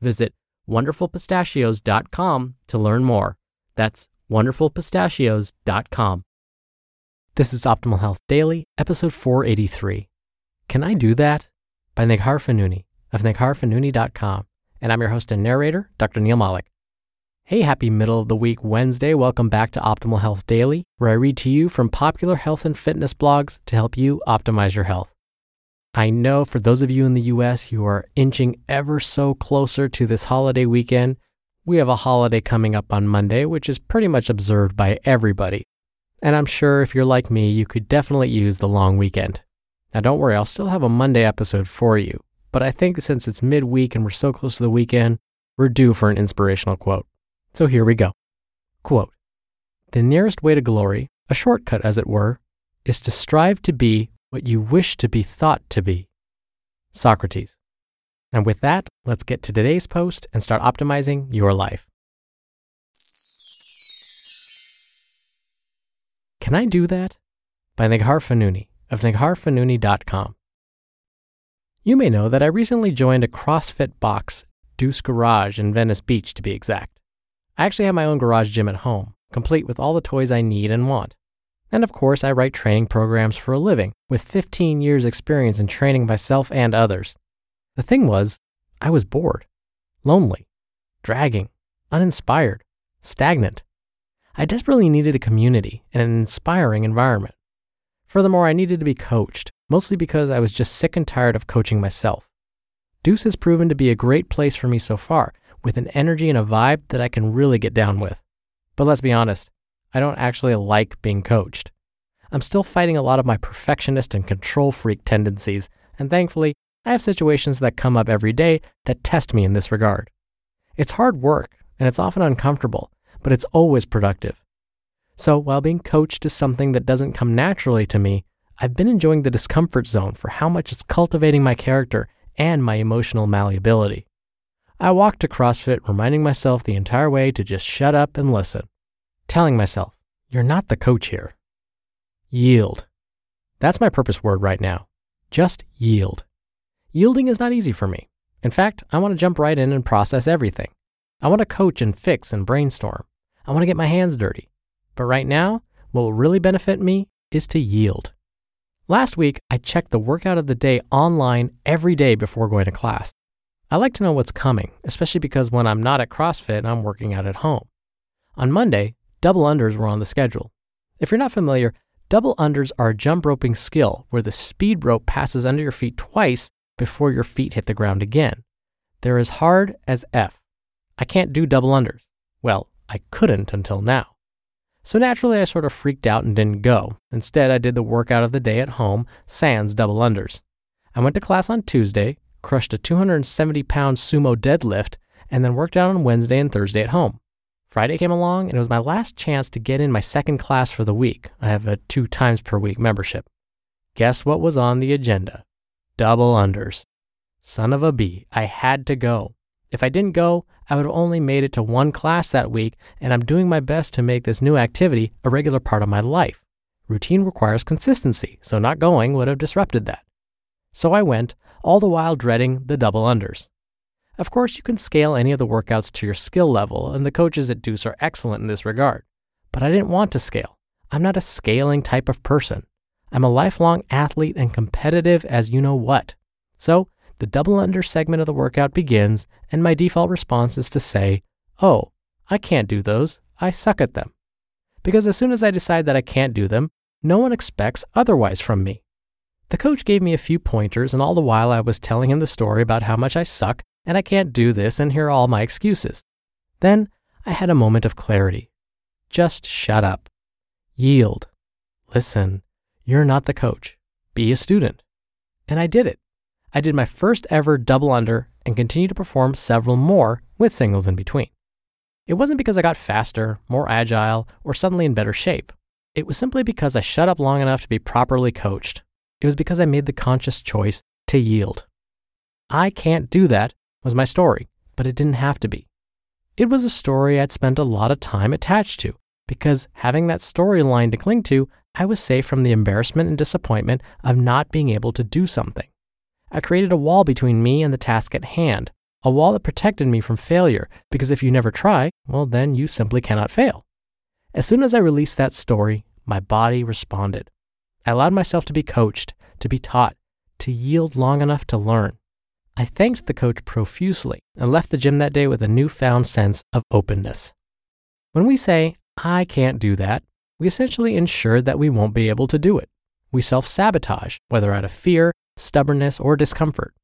Visit wonderfulpistachios.com to learn more. That's wonderfulpistachios.com. This is Optimal Health Daily, episode 483. Can I Do That? by Neghar Fonooni of negharfonooni.com. And I'm your host and narrator, Dr. Neal Malik. Hey, happy middle of the week Wednesday. Welcome back to Optimal Health Daily, where I read to you from popular health and fitness blogs to help you optimize your health. I know for those of you in the US, you are inching ever so closer to this holiday weekend. We have a holiday coming up on Monday, which is pretty much observed by everybody. And I'm sure if you're like me, you could definitely use the long weekend. Now, don't worry, I'll still have a Monday episode for you. But I think since it's midweek and we're so close to the weekend, we're due for an inspirational quote. So here we go. Quote The nearest way to glory, a shortcut as it were, is to strive to be what you wish to be thought to be. Socrates. And with that, let's get to today's post and start optimizing your life. Can I do that? By Neghar Fonooni of negharfonooni.com. You may know that I recently joined a CrossFit box, Deuce Garage in Venice Beach to be exact. I actually have my own garage gym at home, complete with all the toys I need and want. And of course, I write training programs for a living, with 15 years' experience in training myself and others. The thing was, I was bored, lonely, dragging, uninspired, stagnant. I desperately needed a community and an inspiring environment. Furthermore, I needed to be coached, mostly because I was just sick and tired of coaching myself. Deuce has proven to be a great place for me so far, with an energy and a vibe that I can really get down with. But let's be honest, I don't actually like being coached. I'm still fighting a lot of my perfectionist and control freak tendencies, and thankfully, I have situations that come up every day that test me in this regard. It's hard work, and it's often uncomfortable, but it's always productive. So, while being coached is something that doesn't come naturally to me, I've been enjoying the discomfort zone for how much it's cultivating my character and my emotional malleability. I walk to CrossFit reminding myself the entire way to just shut up and listen telling myself, you're not the coach here. Yield. That's my purpose word right now. Just yield. Yielding is not easy for me. In fact, I want to jump right in and process everything. I want to coach and fix and brainstorm. I want to get my hands dirty. But right now, what will really benefit me is to yield. Last week, I checked the workout of the day online every day before going to class. I like to know what's coming, especially because when I'm not at CrossFit, and I'm working out at home. On Monday, double unders were on the schedule. If you're not familiar, double unders are a jump roping skill where the speed rope passes under your feet twice before your feet hit the ground again. They're as hard as F. I can't do double unders. Well, I couldn't until now. So naturally, I sort of freaked out and didn't go. Instead, I did the workout of the day at home, sans double unders. I went to class on Tuesday, crushed a 270 pound sumo deadlift, and then worked out on Wednesday and Thursday at home. Friday came along, and it was my last chance to get in my second class for the week. I have a two times per week membership. Guess what was on the agenda? Double unders. Son of a bee, I had to go. If I didn't go, I would have only made it to one class that week, and I'm doing my best to make this new activity a regular part of my life. Routine requires consistency, so not going would have disrupted that. So I went, all the while dreading the double unders. Of course, you can scale any of the workouts to your skill level, and the coaches at Deuce are excellent in this regard. But I didn't want to scale. I'm not a scaling type of person. I'm a lifelong athlete and competitive as you know what. So the double under segment of the workout begins, and my default response is to say, Oh, I can't do those. I suck at them. Because as soon as I decide that I can't do them, no one expects otherwise from me. The coach gave me a few pointers, and all the while I was telling him the story about how much I suck and I can't do this, and here are all my excuses. Then I had a moment of clarity. Just shut up. Yield. Listen. You're not the coach. Be a student. And I did it. I did my first ever double under and continued to perform several more with singles in between. It wasn't because I got faster, more agile, or suddenly in better shape. It was simply because I shut up long enough to be properly coached. It was because I made the conscious choice to yield. I can't do that was my story, but it didn't have to be. It was a story I'd spent a lot of time attached to because having that storyline to cling to, I was safe from the embarrassment and disappointment of not being able to do something. I created a wall between me and the task at hand, a wall that protected me from failure, because if you never try, well, then you simply cannot fail. As soon as I released that story, my body responded. I allowed myself to be coached, to be taught, to yield long enough to learn. I thanked the coach profusely and left the gym that day with a newfound sense of openness. When we say, I can't do that, we essentially ensure that we won't be able to do it. We self sabotage, whether out of fear, stubbornness, or discomfort.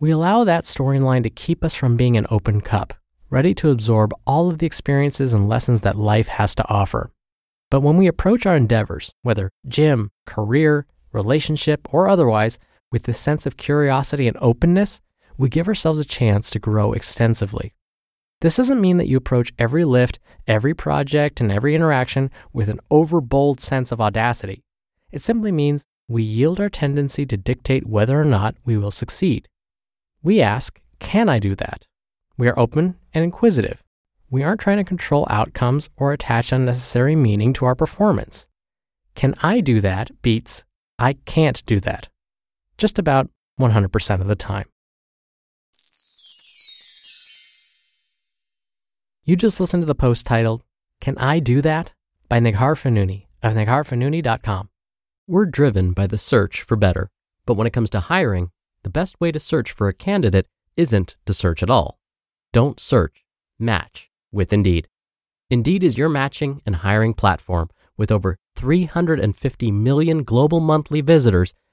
We allow that storyline to keep us from being an open cup, ready to absorb all of the experiences and lessons that life has to offer. But when we approach our endeavors, whether gym, career, relationship, or otherwise, with this sense of curiosity and openness, we give ourselves a chance to grow extensively. This doesn't mean that you approach every lift, every project, and every interaction with an overbold sense of audacity. It simply means we yield our tendency to dictate whether or not we will succeed. We ask, Can I do that? We are open and inquisitive. We aren't trying to control outcomes or attach unnecessary meaning to our performance. Can I do that beats I can't do that. Just about 100% of the time. You just listened to the post titled, Can I Do That? by Neghar Fonooni of negharfonooni.com. We're driven by the search for better, but when it comes to hiring, the best way to search for a candidate isn't to search at all. Don't search, match with Indeed. Indeed is your matching and hiring platform with over 350 million global monthly visitors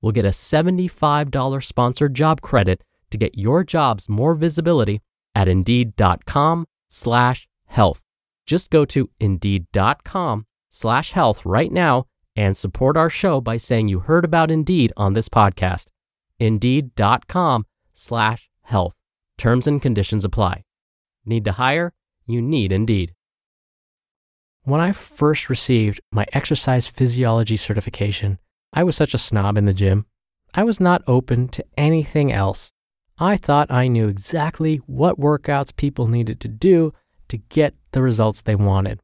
will get a $75 sponsored job credit to get your jobs more visibility at indeed.com slash health. Just go to indeed.com slash health right now and support our show by saying you heard about Indeed on this podcast. Indeed.com slash health. Terms and conditions apply. Need to hire? You need Indeed. When I first received my exercise physiology certification, I was such a snob in the gym. I was not open to anything else. I thought I knew exactly what workouts people needed to do to get the results they wanted.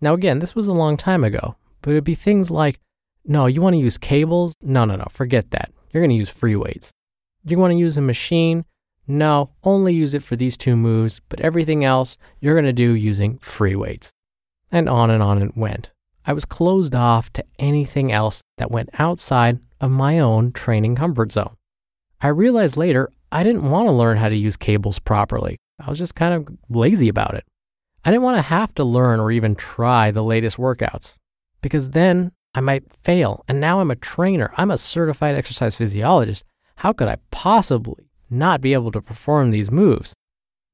Now, again, this was a long time ago, but it'd be things like no, you want to use cables? No, no, no, forget that. You're going to use free weights. You want to use a machine? No, only use it for these two moves, but everything else you're going to do using free weights. And on and on it went. I was closed off to anything else that went outside of my own training comfort zone. I realized later I didn't want to learn how to use cables properly. I was just kind of lazy about it. I didn't want to have to learn or even try the latest workouts because then I might fail. And now I'm a trainer, I'm a certified exercise physiologist. How could I possibly not be able to perform these moves?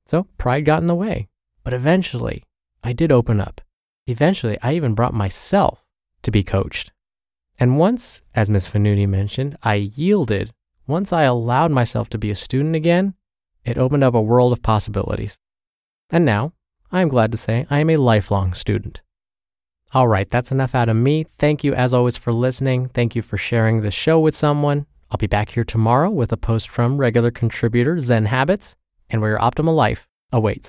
So pride got in the way. But eventually, I did open up. Eventually, I even brought myself to be coached. And once, as Ms. Fonooni mentioned, I yielded, once I allowed myself to be a student again, it opened up a world of possibilities. And now, I am glad to say I am a lifelong student. All right, that's enough out of me. Thank you, as always, for listening. Thank you for sharing this show with someone. I'll be back here tomorrow with a post from regular contributor Zen Habits and where your optimal life awaits.